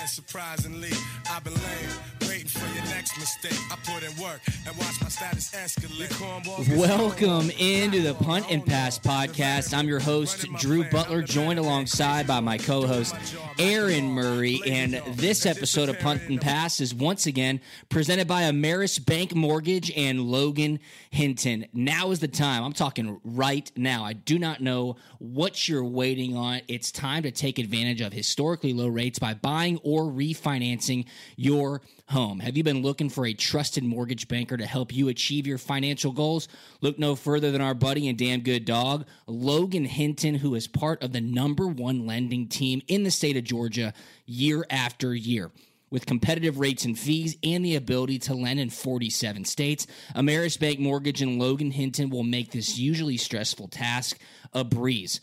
Victory. Yeah, surprisingly, I've been laying, waiting for your next mistake. I put in work and watch my status escalate. Cornballs get Welcome into the Punt and Pass podcast. I'm your host, Drew Butler, joined alongside by my co host, Aaron Murray. And this episode of Punt and Pass is once again presented by Ameris Bank Mortgage and Logan Hinton. Now is the time. I'm talking right now. I do not know what you're waiting on. It's time to take advantage of historically low rates by buying or refinancing your home. Have you been looking for a trusted mortgage banker to help you achieve your financial goals? Look no further than our buddy and damn good dog, Logan Hinton, who is part of the number one lending team in the state of Georgia year after year. With competitive rates and fees and the ability to lend in 47 states, Ameris Bank Mortgage and Logan Hinton will make this usually stressful task a breeze.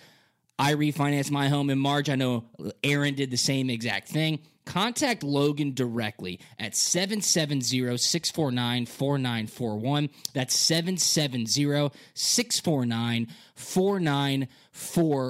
I refinanced my home in March. I know Aaron did the same exact thing. Contact Logan directly at 770-649-4941. That's 770-649-4941.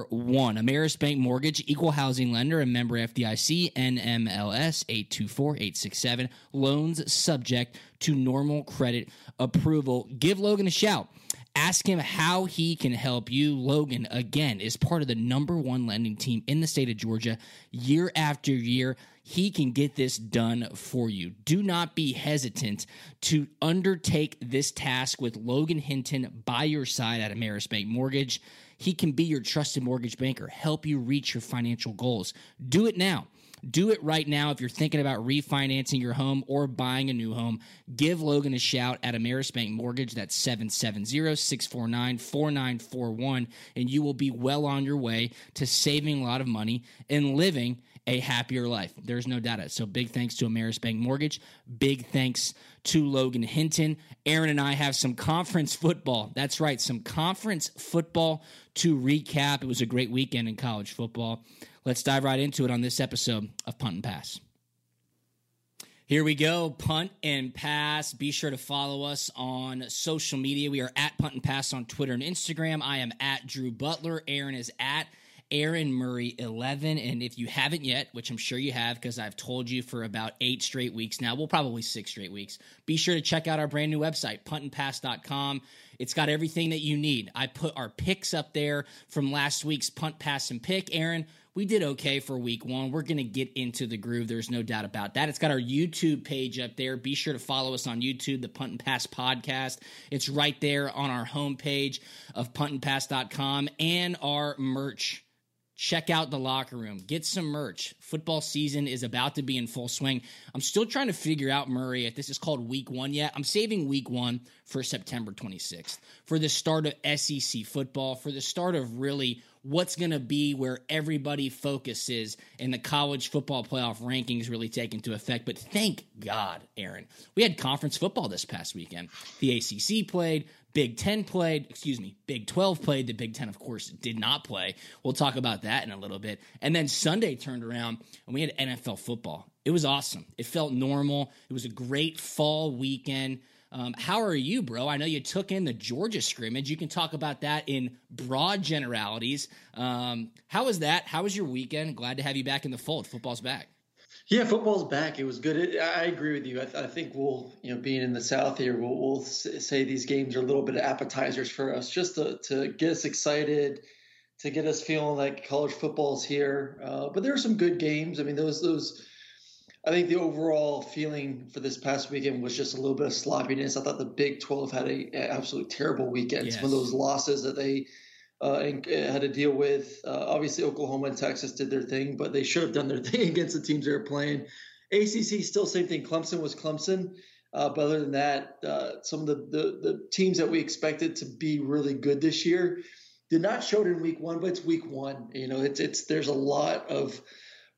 Ameris Bank Mortgage, Equal Housing Lender, and member FDIC, NMLS 824867. Loans subject to normal credit approval. Give Logan a shout. Ask him how he can help you. Logan, again, is part of the number one lending team in the state of Georgia year after year. He can get this done for you. Do not be hesitant to undertake this task with Logan Hinton by your side at Ameris Bank Mortgage. He can be your trusted mortgage banker, help you reach your financial goals. Do it now. Do it right now if you're thinking about refinancing your home or buying a new home. Give Logan a shout at Ameris Bank Mortgage. That's 770-649-4941 and you will be well on your way to saving a lot of money and living a happier life. There's no doubt. So big thanks to Ameris Bank Mortgage. Big thanks to Logan Hinton. Aaron and I have some conference football. That's right, some conference football to recap. It was a great weekend in college football. Let's dive right into it on this episode of Punt and Pass. Here we go, punt and pass. Be sure to follow us on social media. We are at punt and pass on Twitter and Instagram. I am at Drew Butler. Aaron is at Aaron Murray 11. And if you haven't yet, which I'm sure you have because I've told you for about eight straight weeks now, well, probably six straight weeks, be sure to check out our brand new website, puntandpass.com. It's got everything that you need. I put our picks up there from last week's punt, pass, and pick. Aaron, we did okay for week one. We're going to get into the groove. There's no doubt about that. It's got our YouTube page up there. Be sure to follow us on YouTube, the Punt and Pass Podcast. It's right there on our homepage of puntandpass.com and our merch. Check out the locker room. Get some merch. Football season is about to be in full swing. I'm still trying to figure out, Murray, if this is called week one yet. I'm saving week one for September 26th for the start of SEC football, for the start of really what's going to be where everybody focuses and the college football playoff rankings really take into effect. But thank God, Aaron, we had conference football this past weekend. The ACC played, Big Ten played, excuse me, Big 12 played. The Big Ten, of course, did not play. We'll talk about that in a little bit. And then Sunday turned around and we had NFL football. It was awesome. It felt normal. It was a great fall weekend. Um, how are you, bro? I know you took in the Georgia scrimmage. You can talk about that in broad generalities. Um, how was that? How was your weekend? Glad to have you back in the fold. Football's back. Yeah, football's back. It was good. It, I agree with you. I, th- I, think we'll, you know, being in the South here, we'll, we'll say these games are a little bit of appetizers for us, just to, to get us excited, to get us feeling like college football's here. Uh, but there are some good games. I mean, those those. I think the overall feeling for this past weekend was just a little bit of sloppiness. I thought the Big 12 had a, a absolutely terrible weekend. Yes. Some of those losses that they uh, and, uh, had to deal with. Uh, obviously, Oklahoma and Texas did their thing, but they should have done their thing against the teams they were playing. ACC still same thing. Clemson was Clemson, uh, but other than that, uh, some of the, the, the teams that we expected to be really good this year did not show it in week one. But it's week one. You know, it's it's there's a lot of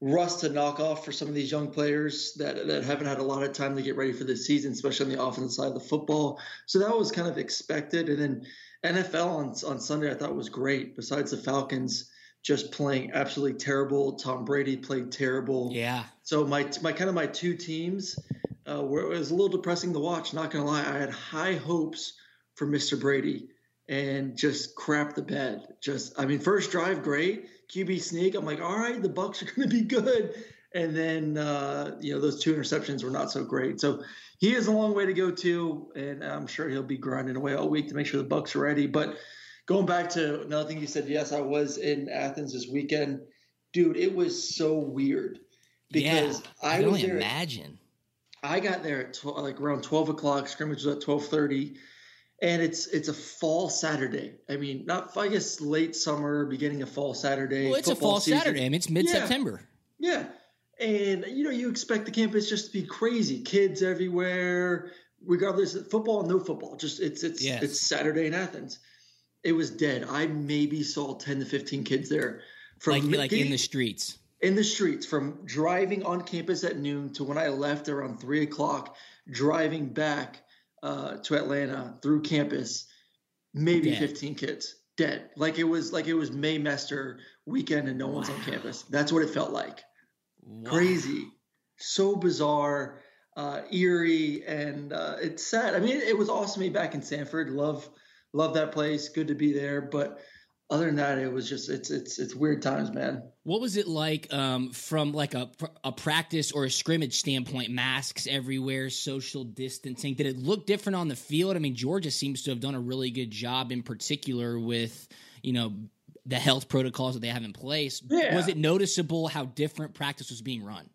rust to knock off for some of these young players that, that haven't had a lot of time to get ready for this season, especially on the offensive side of the football. So that was kind of expected. And then NFL on, on Sunday I thought was great. Besides the Falcons just playing absolutely terrible, Tom Brady played terrible. Yeah. So my my kind of my two teams uh, were it was a little depressing to watch. Not gonna lie, I had high hopes for Mr. Brady and just crap the bed. Just I mean, first drive great, QB sneak. I'm like, all right, the Bucs are gonna be good. And then uh, you know those two interceptions were not so great. So he has a long way to go too, and I'm sure he'll be grinding away all week to make sure the Bucs are ready. But going back to another thing you said, yes, I was in Athens this weekend, dude. It was so weird because yeah, I, I was there, imagine. I got there at 12, like around 12 o'clock. Scrimmage was at 12:30, and it's it's a fall Saturday. I mean, not I guess late summer, beginning of fall Saturday. Well, it's a fall season. Saturday. I mean, it's mid September. Yeah. yeah. And you know, you expect the campus just to be crazy, kids everywhere, regardless of football, no football. Just it's it's yes. it's Saturday in Athens. It was dead. I maybe saw ten to fifteen kids there from like, like in the streets. In the streets, from driving on campus at noon to when I left around three o'clock, driving back uh, to Atlanta through campus, maybe dead. fifteen kids dead. Like it was like it was Maymester weekend and no one's on campus. That's what it felt like. Wow. Crazy, so bizarre, uh, eerie, and uh, it's sad. I mean, it, it was awesome to be back in Sanford. Love, love that place. Good to be there, but other than that, it was just it's it's it's weird times, man. What was it like um, from like a a practice or a scrimmage standpoint? Masks everywhere, social distancing. Did it look different on the field? I mean, Georgia seems to have done a really good job, in particular with you know the health protocols that they have in place. Yeah. Was it noticeable how different practice was being run?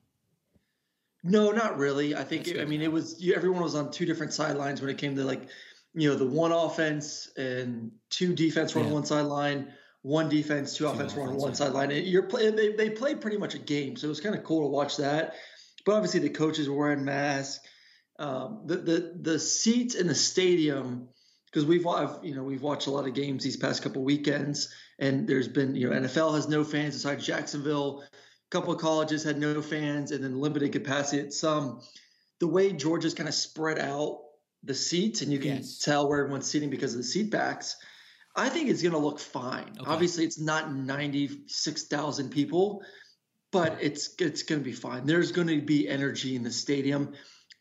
No, not really. I think it, I mean it was everyone was on two different sidelines when it came to like you know the one offense and two defense were yeah. on one sideline, one defense, two, two offense were on one sideline. You're play, they they played pretty much a game, so it was kind of cool to watch that. But obviously the coaches were wearing masks. Um, the the the seats in the stadium because we've you know we've watched a lot of games these past couple weekends and there's been you know NFL has no fans aside Jacksonville. A couple of colleges had no fans, and then limited capacity at some. The way Georgia's kind of spread out the seats, and you can yes. tell where everyone's sitting because of the seat backs. I think it's going to look fine. Okay. Obviously, it's not ninety six thousand people, but it's it's going to be fine. There's going to be energy in the stadium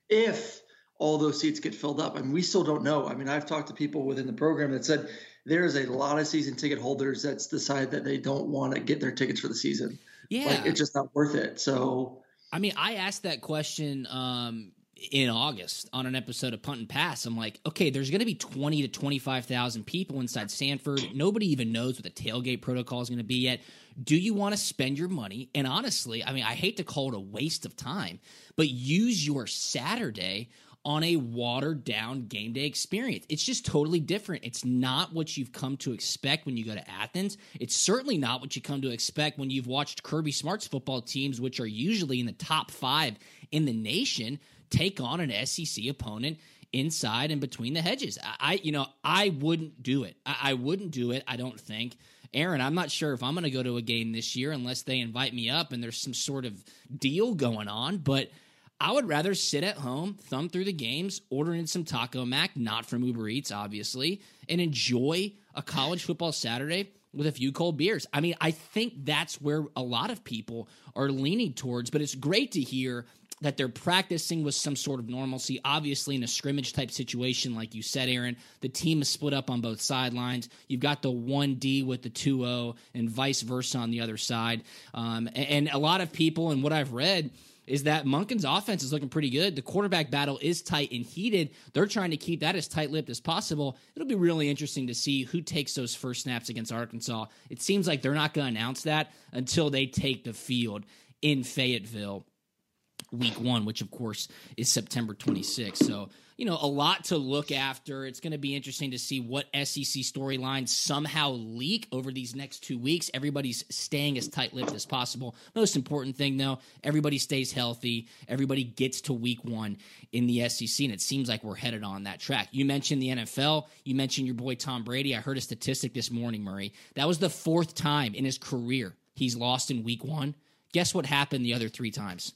if all those seats get filled up. I mean, we still don't know. I mean, I've talked to people within the program that said there's a lot of season ticket holders that's decided that they don't want to get their tickets for the season. Yeah, like, it's just not worth it. So, I mean, I asked that question um, in August on an episode of Punt and Pass. I'm like, okay, there's going to be twenty to twenty five thousand people inside Sanford. Nobody even knows what the tailgate protocol is going to be yet. Do you want to spend your money? And honestly, I mean, I hate to call it a waste of time, but use your Saturday on a watered down game day experience. It's just totally different. It's not what you've come to expect when you go to Athens. It's certainly not what you come to expect when you've watched Kirby Smart's football teams, which are usually in the top five in the nation, take on an SEC opponent inside and between the hedges. I, you know, I wouldn't do it. I, I wouldn't do it. I don't think. Aaron, I'm not sure if I'm going to go to a game this year unless they invite me up and there's some sort of deal going on. But I would rather sit at home, thumb through the games, order in some Taco Mac, not from Uber Eats, obviously, and enjoy a college football Saturday with a few cold beers. I mean, I think that's where a lot of people are leaning towards, but it's great to hear that they're practicing with some sort of normalcy. Obviously, in a scrimmage type situation, like you said, Aaron, the team is split up on both sidelines. You've got the 1D with the 2 0 and vice versa on the other side. Um, and, and a lot of people, and what I've read, is that Monken's offense is looking pretty good. The quarterback battle is tight and heated. They're trying to keep that as tight lipped as possible. It'll be really interesting to see who takes those first snaps against Arkansas. It seems like they're not going to announce that until they take the field in Fayetteville week one, which of course is September 26th. So, you know, a lot to look after. It's going to be interesting to see what SEC storylines somehow leak over these next two weeks. Everybody's staying as tight lipped as possible. Most important thing, though, everybody stays healthy. Everybody gets to week one in the SEC, and it seems like we're headed on that track. You mentioned the NFL. You mentioned your boy Tom Brady. I heard a statistic this morning, Murray. That was the fourth time in his career he's lost in week one. Guess what happened the other three times?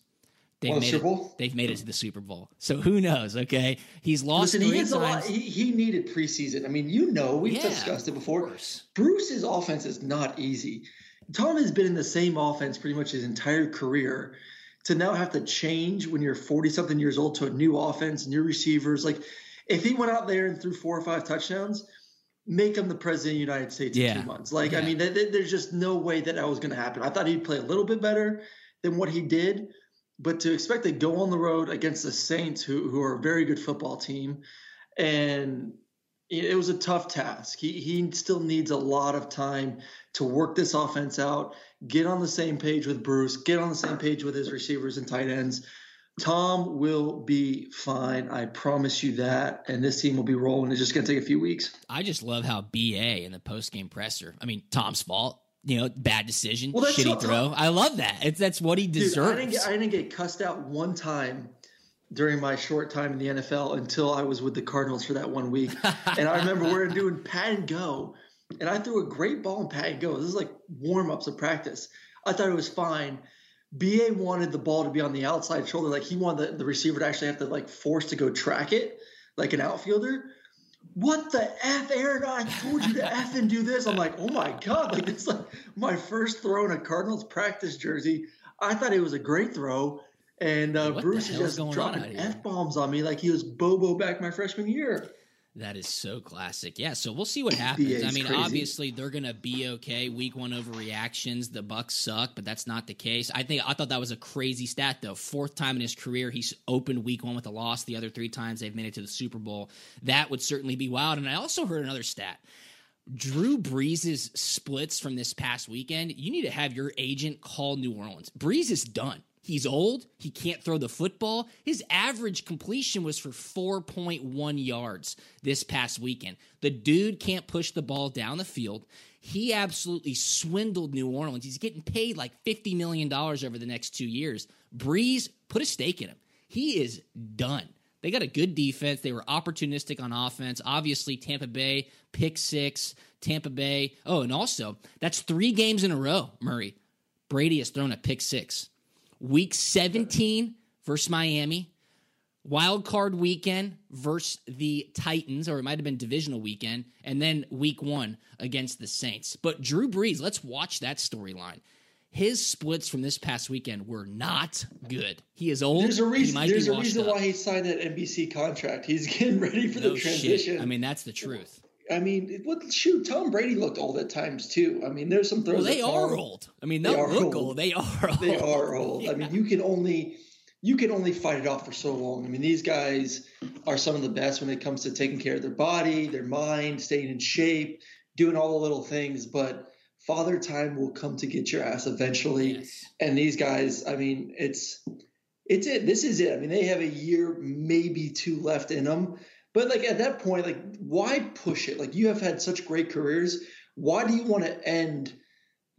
They've made Super it, They've made it to the Super Bowl. So who knows? Okay, he's lost Listen, he three a lot. He, he needed preseason. I mean, you know, we've Yeah, discussed it before. Bruce's offense is not easy. Tom has been in the same offense pretty much his entire career. To now have to change when you're 40 something years old to a new offense, new receivers. Like, if he went out there and threw four or five touchdowns, make him the president of the United States Yeah. in two months. Like, I mean, th- th- there's just no way that that was going to happen. I thought he'd play a little bit better than what he did, but to expect they go on the road against the Saints, who who are a very good football team, and it was a tough task. He he still needs a lot of time to work this offense out, get on the same page with Bruce, get on the same page with his receivers and tight ends. Tom will be fine. I promise you that. And this team will be rolling. It's just going to take a few weeks. I just love how BA in the post game presser. I mean, Tom's fault. You know, bad decision, Well, shitty throw. I love that. It's that's what he Dude, deserves. I didn't, get, I didn't get cussed out one time during my short time in the NFL until I was with the Cardinals for that one week. and I remember we were doing pat and go, and I threw a great ball in pat and go. This is like warm ups of practice. I thought it was fine. BA wanted the ball to be on the outside shoulder, like he wanted the, the receiver to actually have to like force to go track it, like an outfielder. What the f, Aaron? I told you to f and do this. I'm like, oh my god! Like it's like my first throw in a Cardinals practice jersey. I thought it was a great throw, and uh, Bruce is just dropping f bombs on me like he was Bobo back my freshman year. That is so classic. Yeah, so we'll see what happens. I mean, crazy. obviously they're gonna be okay. Week one overreactions. The Bucs suck, but that's not the case. I think I thought that was a crazy stat though. Fourth time in his career he's opened week one with a loss. The other three times they've made it to the Super Bowl. That would certainly be wild. And I also heard another stat. Drew Brees' splits from this past weekend, you need to have your agent call New Orleans. Brees is done. He's old. He can't throw the football. His average completion was for 4.1 yards this past weekend. The dude can't push the ball down the field. He absolutely swindled New Orleans. He's getting paid like $50 million over the next two years. Brees, put a stake in him. He is done. They got a good defense. They were opportunistic on offense. Obviously, Tampa Bay, pick six, Tampa Bay. Oh, and also, that's three games in a row, Murray. Brady has thrown a pick six. Week 17 versus Miami. Wild card weekend versus the Titans, or it might have been divisional weekend, and then week one against the Saints. But Drew Brees, let's watch that storyline. His splits from this past weekend were not good. He is old. There's a reason. There's a reason up. why he signed that NBC contract. He's getting ready for No the shit. transition. I mean, that's the truth. I mean, it- what, shoot, Tom Brady looked old at times too. I mean, there's some throws. Well, they are Tom- old. I mean, They are look old. old. They are old. They are old. I mean, you can only you can only fight it off for so long. I mean, these guys are some of the best when it comes to taking care of their body, their mind, staying in shape, doing all the little things. But father time will come to get your ass eventually. Yes. And these guys, I mean, it's it's it. This is it. I mean, they have a year, maybe two left in them. But like at that point, like why push it? Like you have had such great careers. Why do you want to end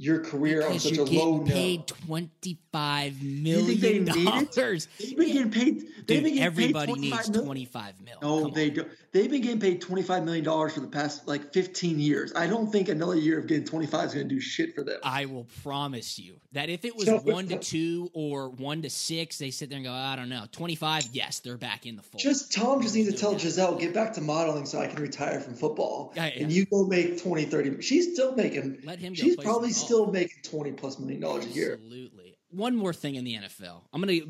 your career on Because such you're a low getting paid note? twenty five You think they million dollars. They've been getting paid. They've Dude, been getting everybody paid needs 25 mil- twenty five. No, Come they on. don't. They've been getting paid twenty five million dollars for the past like fifteen years. I don't think another year of getting twenty five is going to do shit for them. I will promise you that if it was So- one to two or one to six, they sit there and go, I don't know, twenty five. Yes, they're back in the fold. Just Tom just needs to tell. Gisele get back to modeling so I can retire from football, Yeah, yeah. and you go make 20, 30. She's still making. Let him go She's probably. Still making twenty plus million dollars a year. Absolutely. One more thing in the NFL. I'm gonna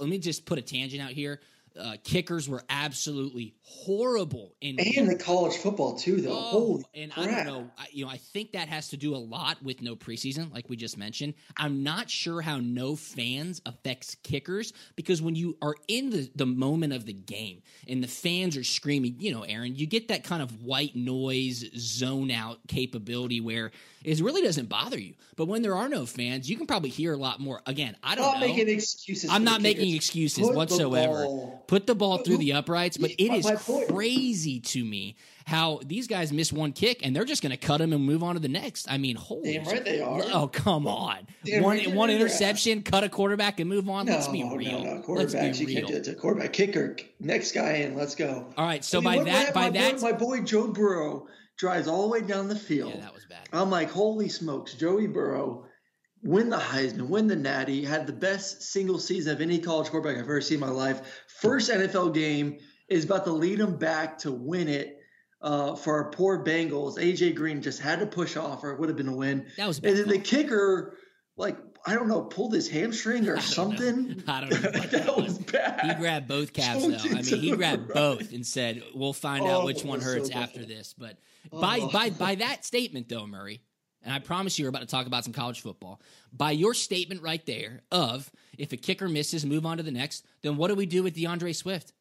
let me just put a tangent out here. Uh, kickers were absolutely horrible in and the college football too, though. Oh, Holy and crap. I don't know. I, you know, I think that has to do a lot with no preseason, like we just mentioned. I'm not sure how no fans affects kickers because when you are in the the moment of the game and the fans are screaming, you know, Aaron, you get that kind of white noise zone out capability where it really doesn't bother you. But when there are no fans, you can probably hear a lot more. Again, I don't not know. making excuses. I'm not making kickers. excuses Put whatsoever. Put the ball through uh-huh. the uprights, but it is crazy to me how these guys miss one kick and they're just going to cut him and move on to the next. I mean, holy Damn right they are. Oh, come on. Damn one right one interception, cut a quarterback and move on. No, Let's be no, real. no, Let's quarterbacks. be You real. can't do it to quarterback. Kicker, next guy in. Let's go. All right, so I mean, by that by my that boy, my boy Joe Burrow drives all the way down the field. Yeah, that was bad. I'm like, holy smokes, Joey Burrow, win the Heisman, win the Natty, had the best single season of any college quarterback I've ever seen in my life. First NFL game is about to lead him back to win it. Uh, for our poor Bengals, AJ Green just had to push off, or it would have been a win. That was a And then the kicker, like I don't know, pulled his hamstring or something. I don't know what that that was was. bad. He grabbed both calves though. I mean, he grabbed both and said, "We'll find out Oh, which one was so hurts after this." But by Oh. by by that statement though, Murray, and I promise you, we're about to talk about some college football. By your statement right there of if a kicker misses, move on to the next. Then what do we do with DeAndre Swift?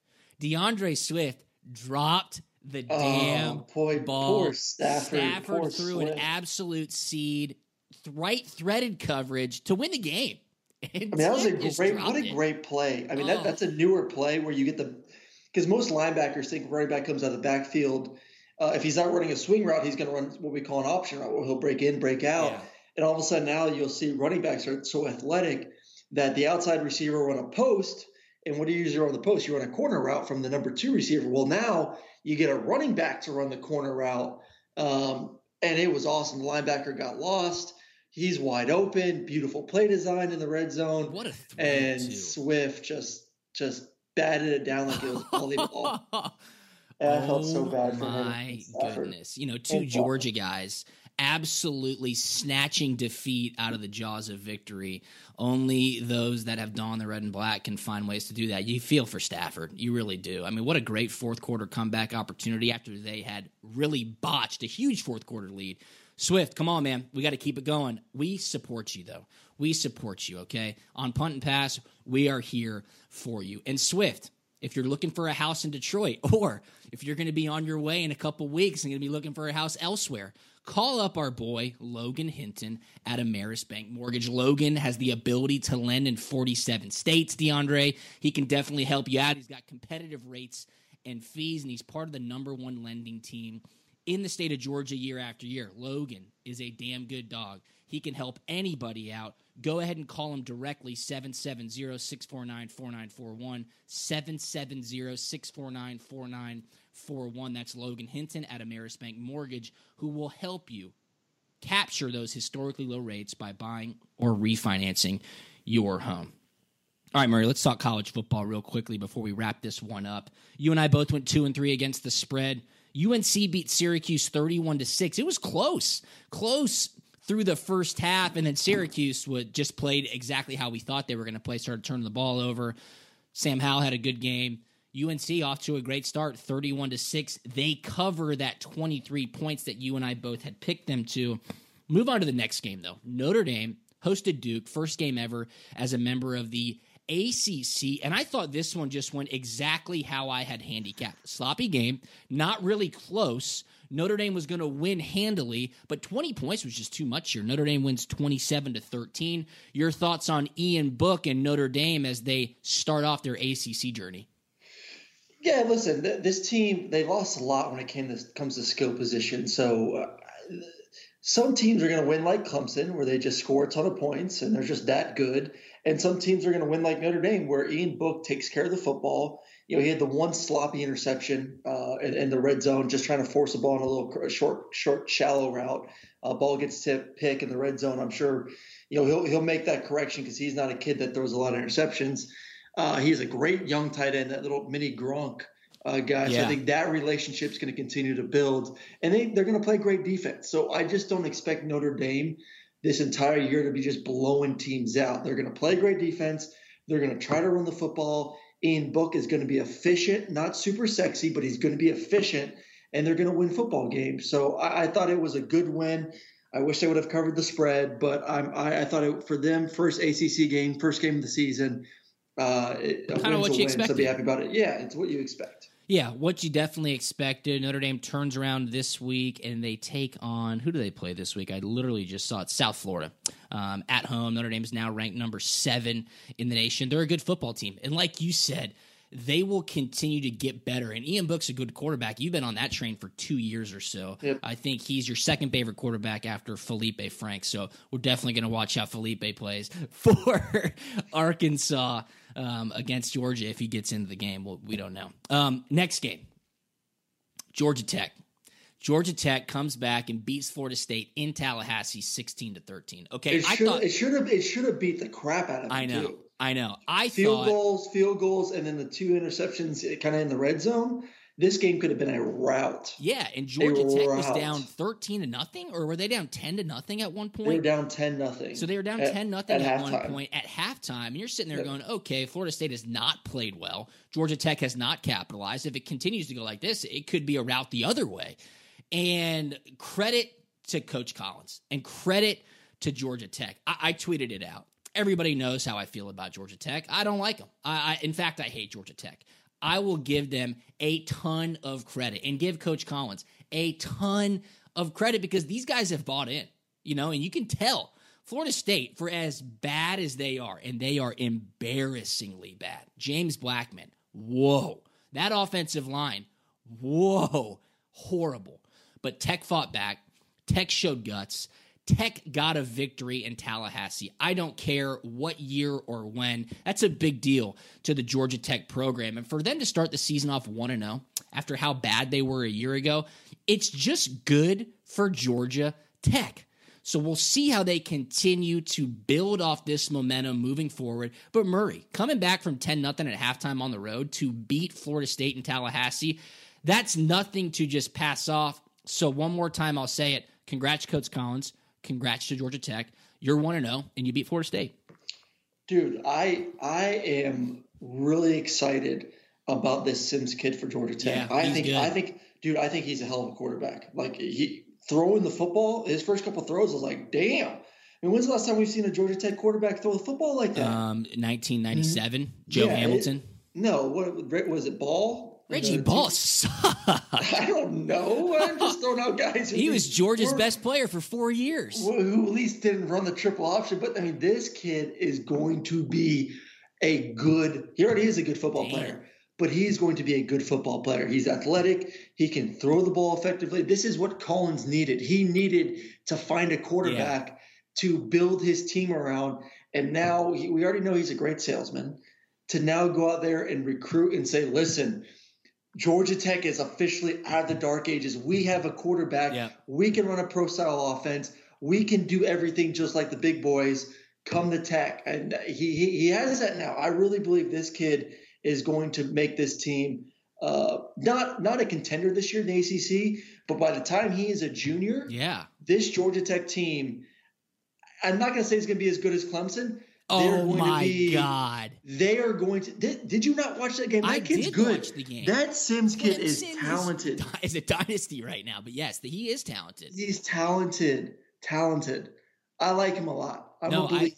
DeAndre Swift dropped the Oh, damn boy, ball. poor Stafford, poor threw an absolute seed, right threaded coverage to win the game. And I mean, that was a great, what a great play. I mean, Oh. that, that's a newer play where you get the, because most linebackers think running back comes out of the backfield. Uh, if he's not running a swing route, he's going to run what we call an option route, where he'll break in, break out. Yeah. And all of a sudden now you'll see running backs are so athletic that the outside receiver run a post. And what do you usually run the post? You run a corner route from the number two receiver. Well, now you get a running back to run the corner route. Um, and it was awesome. The linebacker got lost. He's wide open. Beautiful play design in the red zone. What a and too. Swift just just batted it down like it was volleyball. And I oh felt so bad for him. Oh my goodness. You know, two Oh, Georgia guys absolutely snatching defeat out of the jaws of victory. Only those that have donned the red and black can find ways to do that. You feel for Stafford. You really do. I mean, what a great fourth quarter comeback opportunity after they had really botched a huge fourth quarter lead. Swift, come on, man. We got to keep it going. We support you, though. We support you, okay? On punt and pass, we are here for you. And Swift, if you're looking for a house in Detroit, or if you're going to be on your way in a couple weeks and going to be looking for a house elsewhere, call up our boy Logan Hinton at Ameris Bank Mortgage. Logan has the ability to lend in 47 states. DeAndre, he can definitely help you out. He's got competitive rates and fees, and he's part of the number one lending team in the state of Georgia year after year. Logan is a damn good dog. He can help anybody out. Go ahead and call him directly 770 649 4941. 770 649 4941. That's Logan Hinton at Ameris Bank Mortgage, who will help you capture those historically low rates by buying or refinancing your home. All right, Murray, let's talk college football real quickly before we wrap this one up. You and I both went 2 and 3 against the spread. UNC beat Syracuse 31 to 6. It was close. Close through the first half and then Syracuse would just played exactly how we thought they were going to play, started turning the ball over. Sam Howell had a good game. UNC off to a great start, 31 to 6. They cover that 23 points that you and I both had picked them to. Move on to the next game though. Notre Dame hosted Duke, first game ever as a member of the ACC, and I thought this one just went exactly how I had handicapped. Sloppy game, not really close. Notre Dame was going to win handily, but 20 points was just too much here. Notre Dame wins 27 to 13. Your thoughts on Ian Book and Notre Dame as they start off their ACC journey? Yeah, listen, th- this team they lost a lot when it came to comes to skill position. So uh, some teams are going to win like Clemson, where they just score a ton of points and they're just that good. And some teams are going to win like Notre Dame, where Ian Book takes care of the football. You know, he had the one sloppy interception uh, in, in the red zone, just trying to force the ball on a little short, short, shallow route. Uh, ball gets tipped, pick in the red zone. I'm sure, you know, he'll he'll make that correction because he's not a kid that throws a lot of interceptions. Uh, he's a great young tight end, that little mini Gronk uh, guy. So I think that relationship's going to continue to build, and they they're going to play great defense. So I just don't expect Notre Dame this entire year to be just blowing teams out. They're going to play great defense. They're going to try to run the football. Ian Book is going to be efficient, not super sexy, but he's going to be efficient, and they're going to win football games. So I, I, thought it was a good win. I wish they would have covered the spread, but I'm, I, I thought it, for them, first ACC game, first game of the season, uh, kind of what you expected. So be happy about it. Yeah, it's what you expect. Yeah, what you definitely expected. Notre Dame turns around this week and they take on who do they play this week? I literally just saw it. South Florida um, at home. Notre Dame is now ranked number seven in the nation. They're a good football team, and like you said, they will continue to get better. And Ian Book's a good quarterback. You've been on that train for two years or so. Yep. I think he's your second favorite quarterback after Feleipe Frank. So we're definitely going to watch how Feleipe plays for Arkansas um, against Georgia if he gets into the game. Well, we don't know. Um, next game, Georgia Tech. Georgia Tech comes back and beats Florida State in Tallahassee, sixteen to thirteen. Okay, it should, I thought it should have it should have beat the crap out of. I know, too. I know. I field thought, goals, field goals, and then the two interceptions, kind of in the red zone this game could have been a rout. Yeah, and Georgia Tech rout. was down thirteen to nothing, or were they down ten to nothing at one point? They were down ten nothing. So they were down at, ten nothing at, at one point at halftime. And you're sitting there going, "Okay, Florida State has not played well. Georgia Tech has not capitalized. If it continues to go like this, it could be a rout the other way." And credit to Coach Collins and credit to Georgia Tech. I, I tweeted it out. Everybody knows how I feel about Georgia Tech. I don't like them. I, I, in fact, I hate Georgia Tech. I will give them a ton of credit and give Coach Collins a ton of credit because these guys have bought in, you know, and you can tell Florida State, for as bad as they are, and they are embarrassingly bad. James Blackman, whoa. That offensive line, whoa, horrible. But Tech fought back. Tech showed guts. Tech got a victory in Tallahassee. I don't care what year or when. That's a big deal to the Georgia Tech program. And for them to start the season off 1 0 after how bad they were a year ago, it's just good for Georgia Tech. So we'll see how they continue to build off this momentum moving forward. But Murray, coming back from 10 0 at halftime on the road to beat Florida State in Tallahassee, that's nothing to just pass off. So one more time, I'll say it. Congrats, Coach Collins. Congrats to Georgia Tech. You're one and zero, oh, and you beat Florida State. Dude, I I am really excited about this Sims kid for Georgia Tech. Yeah, I think good. I think dude, I think he's a hell of a quarterback. Like he throwing the football, his first couple throws I was like, damn. I mean, when's the last time we've seen a Georgia Tech quarterback throw the football like that? Um, 1997, mm-hmm. Joe yeah, Hamilton. It, no, what was it? Ball? Reggie uh, Ball I don't know. I'm just throwing out guys. he was Georgia's best player for four years. Who at least didn't run the triple option. But I mean, this kid is going to be a good. He already is a good football Damn. player, but he's going to be a good football player. He's athletic. He can throw the ball effectively. This is what Collins needed. He needed to find a quarterback yeah. to build his team around. And now he, we already know he's a great salesman. To now go out there and recruit and say, listen Georgia Tech is officially out of the dark ages. We have a quarterback. Yeah. We can run a pro style offense. We can do everything just like the big boys. Come to Tech, and he he, he has that now. I really believe this kid is going to make this team uh, not not a contender this year in the ACC, but by the time he is a junior, yeah, this Georgia Tech team. I'm not going to say it's going to be as good as Clemson, Oh my be, god! They are going to. Did, did you not watch that game? That I kid's did good. watch the game. That Sims kid is talented. Is, a dynasty right now, but yes, the, he is talented. He's talented, talented. I like him a lot. I no, I,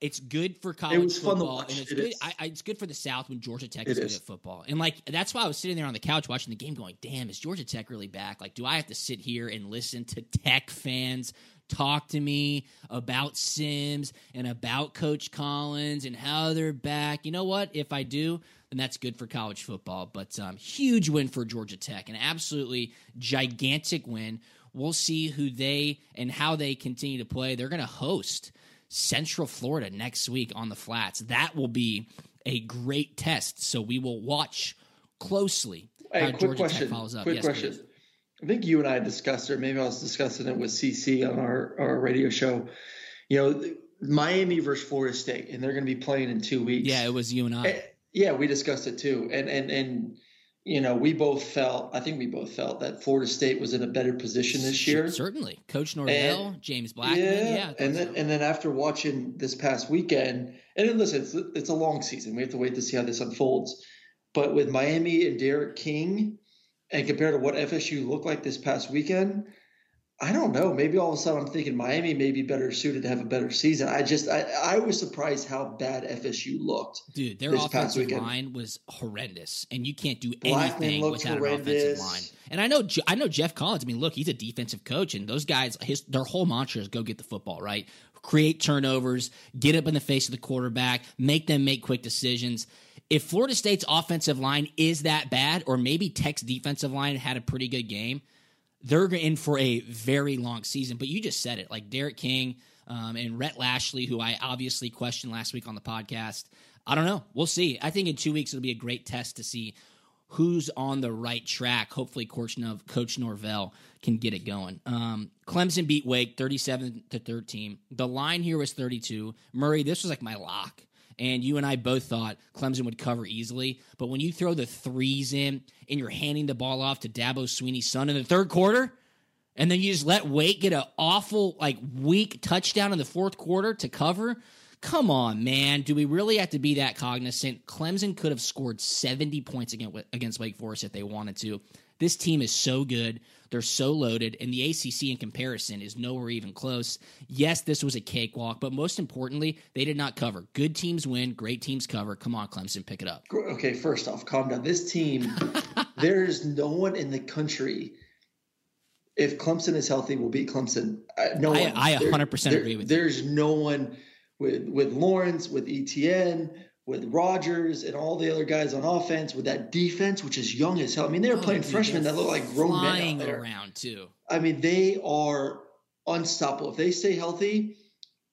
it's good for college football, and it's it good. I, I, it's good for the South when Georgia Tech is, is good at football, and like that's why I was sitting there on the couch watching the game, going, "Damn, is Georgia Tech really back? Like, do I have to sit here and listen to Tech fans talk to me about Sims and about Coach Collins and how they're back. You know what? If I do, then that's good for college football. But um, huge win for Georgia Tech, an absolutely gigantic win. We'll see who they and how they continue to play. They're going to host Central Florida next week on the flats. That will be a great test. So we will watch closely. Hey, quick Georgia question. Tech follows up. Quick yes, question. Please. I think you and I discussed it. Maybe I was discussing it with CC on our, our radio show. You know, Miami versus Florida State, and they're going to be playing in two weeks. Yeah, it was you and I. And, yeah, we discussed it too. And and and you know, we both felt, I think we both felt that Florida State was in a better position this year. Certainly. Coach Norvell, and, James Blackman. Yeah. yeah and then, so. and then after watching this past weekend, and then listen, it's, it's a long season. We have to wait to see how this unfolds. But with Miami and D'Eriq King, and compared to what FSU looked like this past weekend, I don't know. Maybe all of a sudden I'm thinking Miami may be better suited to have a better season. I just I, I was surprised how bad FSU looked. Dude, their offensive line was horrendous, and you can't do anything without horrendous. an offensive line. And I know I know Geoff Collins. I mean, look, he's a defensive coach, and those guys, his their whole mantra is go get the football right, create turnovers, get up in the face of the quarterback, make them make quick decisions. If Florida State's offensive line is that bad, or maybe Tech's defensive line had a pretty good game they're in for a very long season. But you just said it, like D'Eriq King um, and Rhett Lashlee, who I obviously questioned last week on the podcast. I don't know. We'll see. I think in two weeks it'll be a great test to see who's on the right track. Hopefully, Coach, Nov- Coach Norvell can get it going. Um, Clemson beat Wake 37 to 13. The line here was 32. Murray, this was like my lock and you and I both thought Clemson would cover easily. But when you throw the threes in and you're handing the ball off to Dabo Swinney's son in the third quarter, and then you just let Wake get an awful, like, weak touchdown in the fourth quarter to cover. Come on, man. Do we really have to be that cognizant? Clemson could have scored 70 points against Wake Forest if they wanted to. This team is so good. They're so loaded, and the ACC in comparison is nowhere even close. Yes, this was a cakewalk, but most importantly, they did not cover. Good teams win, great teams cover. Come on, Clemson, pick it up. Okay, first off, calm down. This team, there's no one in the country. If Clemson is healthy, will beat Clemson. Uh, no I, one. I 100% there, agree with there's you. There's no one with with Lawrence, with Etienne, with Rodgers and all the other guys on offense, with that defense, which is young as hell. I mean, they were oh, playing dude, freshmen that look like grown men out there. around too. I mean, they are unstoppable. If they stay healthy,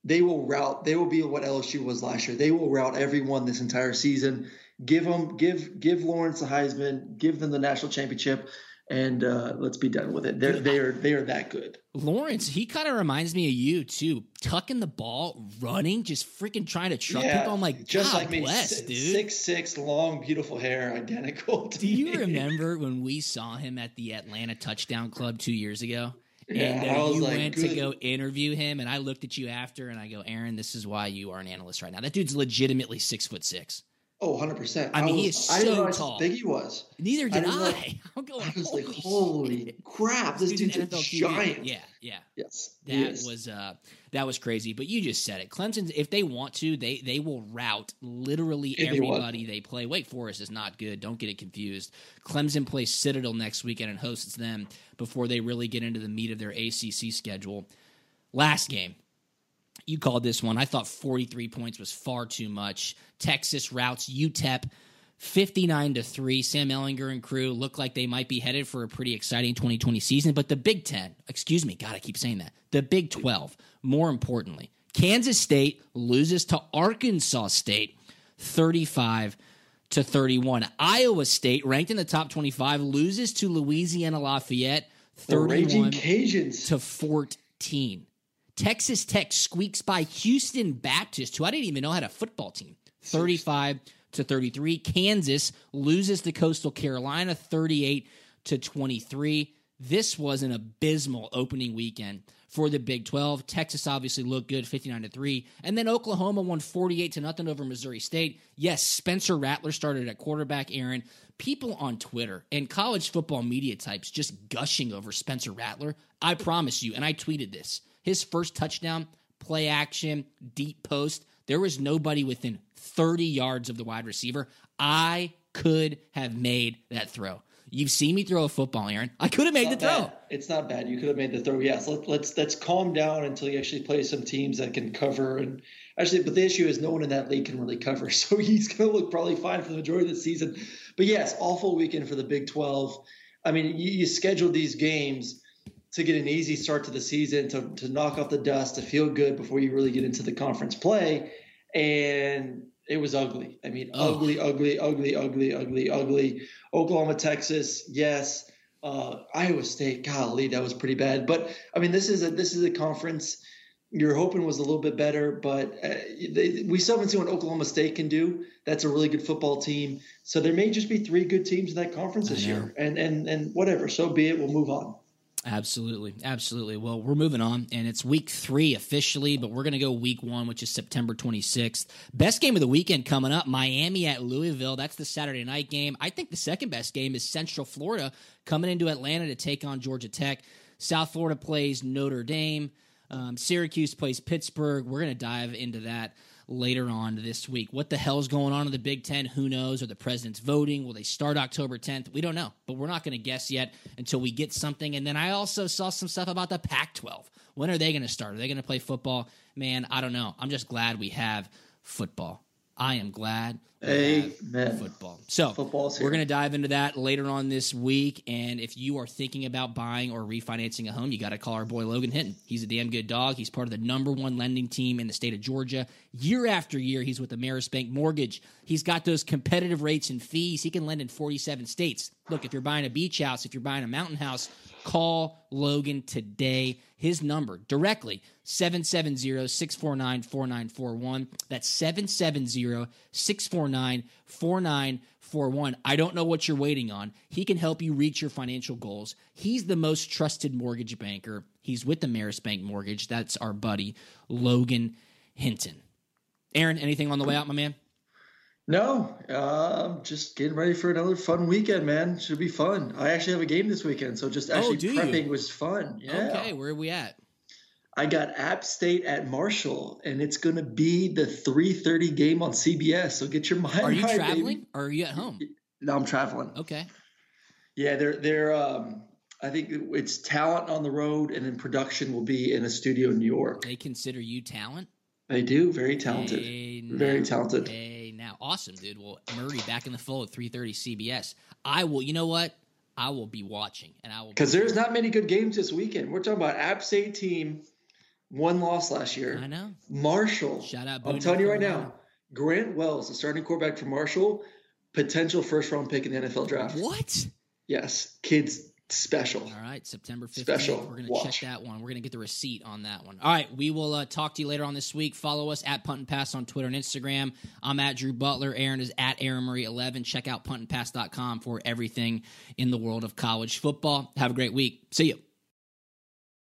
they will route. They will be what LSU was last year. They will route everyone this entire season. Give them, give, give Lawrence the Heisman. Give them the national championship and uh, let's be done with it. They're they are they are that good. Lawrence, he kind of reminds me of you too, tucking the ball, running, just freaking trying to truck yeah, people. I'm like, just like me, bless, dude. Six six, long, beautiful hair, identical. Do you me. remember when we saw him at the Atlanta Touchdown Club two years ago? Yeah, and uh, you like, went good. to go interview him, and I looked at you after, and I go, Aaron, this is why you are an analyst right now. That dude's legitimately six foot six. Oh, 100%. I mean, I was, he is so I tall. big he was. Neither did I. I. I'm going, I was like, holy shit. crap, this dude's, dude's a giant. Yeah, yeah. Yes. That was uh that was crazy. But you just said it. Clemson, if they want to, they they will route literally if everybody they, they, play. Wake Forest is not good. Don't get it confused. Clemson plays Citadel next weekend and hosts them before they really get into the meat of their ACC schedule. Last game, you called this one. I thought 43 points was far too much. Texas routes UTEP 59 to 3. Sam Ehlinger and crew look like they might be headed for a pretty exciting 2020 season, but the Big 10, excuse me, God, I keep saying that. The Big 12, more importantly, Kansas State loses to Arkansas State 35 to 31. Iowa State, ranked in the top 25, loses to Louisiana Lafayette 31 to 14. Texas Tech squeaks by Houston Baptist, who I didn't even know had a football team, 35 to 33. Kansas loses to Coastal Carolina 38 to 23. This was an abysmal opening weekend for the Big 12. Texas obviously looked good 59 to 3. And then Oklahoma won 48 to nothing over Missouri State. Yes, Spencer Rattler started at quarterback, Aaron. People on Twitter and college football media types just gushing over Spencer Rattler. I promise you, and I tweeted this his first touchdown, play action, deep post, there was nobody within 30 yards of the wide receiver. I could have made that throw. You've seen me throw a football, Aaron. I could have made the throw. It's not bad. You could have made the throw. Yes. Let, let's let's calm down until you actually play some teams that can cover. And actually, but the issue is no one in that league can really cover. So he's going to look probably fine for the majority of the season. But yes, awful weekend for the Big 12. I mean, you, you scheduled these games to get an easy start to the season, to, to knock off the dust, to feel good before you really get into the conference play. And it was ugly. I mean, oh. ugly, ugly, ugly, ugly, ugly, ugly. Oklahoma, Texas, yes. Uh, Iowa State, golly, that was pretty bad. But I mean, this is a this is a conference you're hoping was a little bit better, but uh, they, we still haven't seen what Oklahoma State can do. That's a really good football team. So there may just be three good teams in that conference this year, and and and whatever. So be it. We'll move on. Absolutely. Absolutely. Well, we're moving on, and it's week three officially, but we're going to go week one, which is September 26th. Best game of the weekend coming up Miami at Louisville. That's the Saturday night game. I think the second best game is Central Florida coming into Atlanta to take on Georgia Tech. South Florida plays Notre Dame. Um, Syracuse plays Pittsburgh. We're going to dive into that later on this week. What the hell is going on in the Big Ten? Who knows? Are the presidents voting? Will they start October 10th? We don't know, but we're not going to guess yet until we get something. And then I also saw some stuff about the Pac 12. When are they going to start? Are they going to play football? Man, I don't know. I'm just glad we have football. I am glad. Amen. Football. So Football's we're going to dive into that later on this week. And if you are thinking about buying or refinancing a home, you got to call our boy Logan Hinton. He's a damn good dog. He's part of the number one lending team in the state of Georgia. Year after year, he's with the Ameris Bank Mortgage. He's got those competitive rates and fees. He can lend in 47 states. Look, if you're buying a beach house, if you're buying a mountain house, call Logan today. His number directly 770 649 4941. That's 770 649 4941. I don't know what you're waiting on. He can help you reach your financial goals. He's the most trusted mortgage banker. He's with the Ameris Bank Mortgage. That's our buddy, Logan Hinton. Aaron, anything on the way out, my man? No, uh, just getting ready for another fun weekend, man. Should be fun. I actually have a game this weekend, so just actually Oh, do you? prepping was fun. Yeah. Okay, where are we at? I got App State at Marshall, and it's going to be the 3:30 game on CBS. So get your mind Are you right, traveling baby. or are you at home? No, I'm traveling. Okay. Yeah, they're they're. Um, I think it's talent on the road, and then production will be in a studio in New York. They consider you talent? They do very talented, Hey, very talented. Hey, now. Awesome, dude. Well, Murray back in the fold at 330 CBS. I will, you know what? I will be watching and I will Because there's not many good games this weekend. We're talking about App State team, one loss last year. I know. Marshall. Shout out I'm telling you right now, Grant Wells, the starting quarterback for Marshall, potential first round pick in the NFL draft. What? Yes, kids special. All right, September 15th. Special. We're going to check that one. We're going to get the receipt on that one. All right, we will uh, talk to you later on this week. Follow us at Punt and Pass on Twitter and Instagram. I'm at Drew Butler. Aaron is at Aaron Murray 11. Check out puntandpass.com for everything in the world of college football. Have a great week. See you.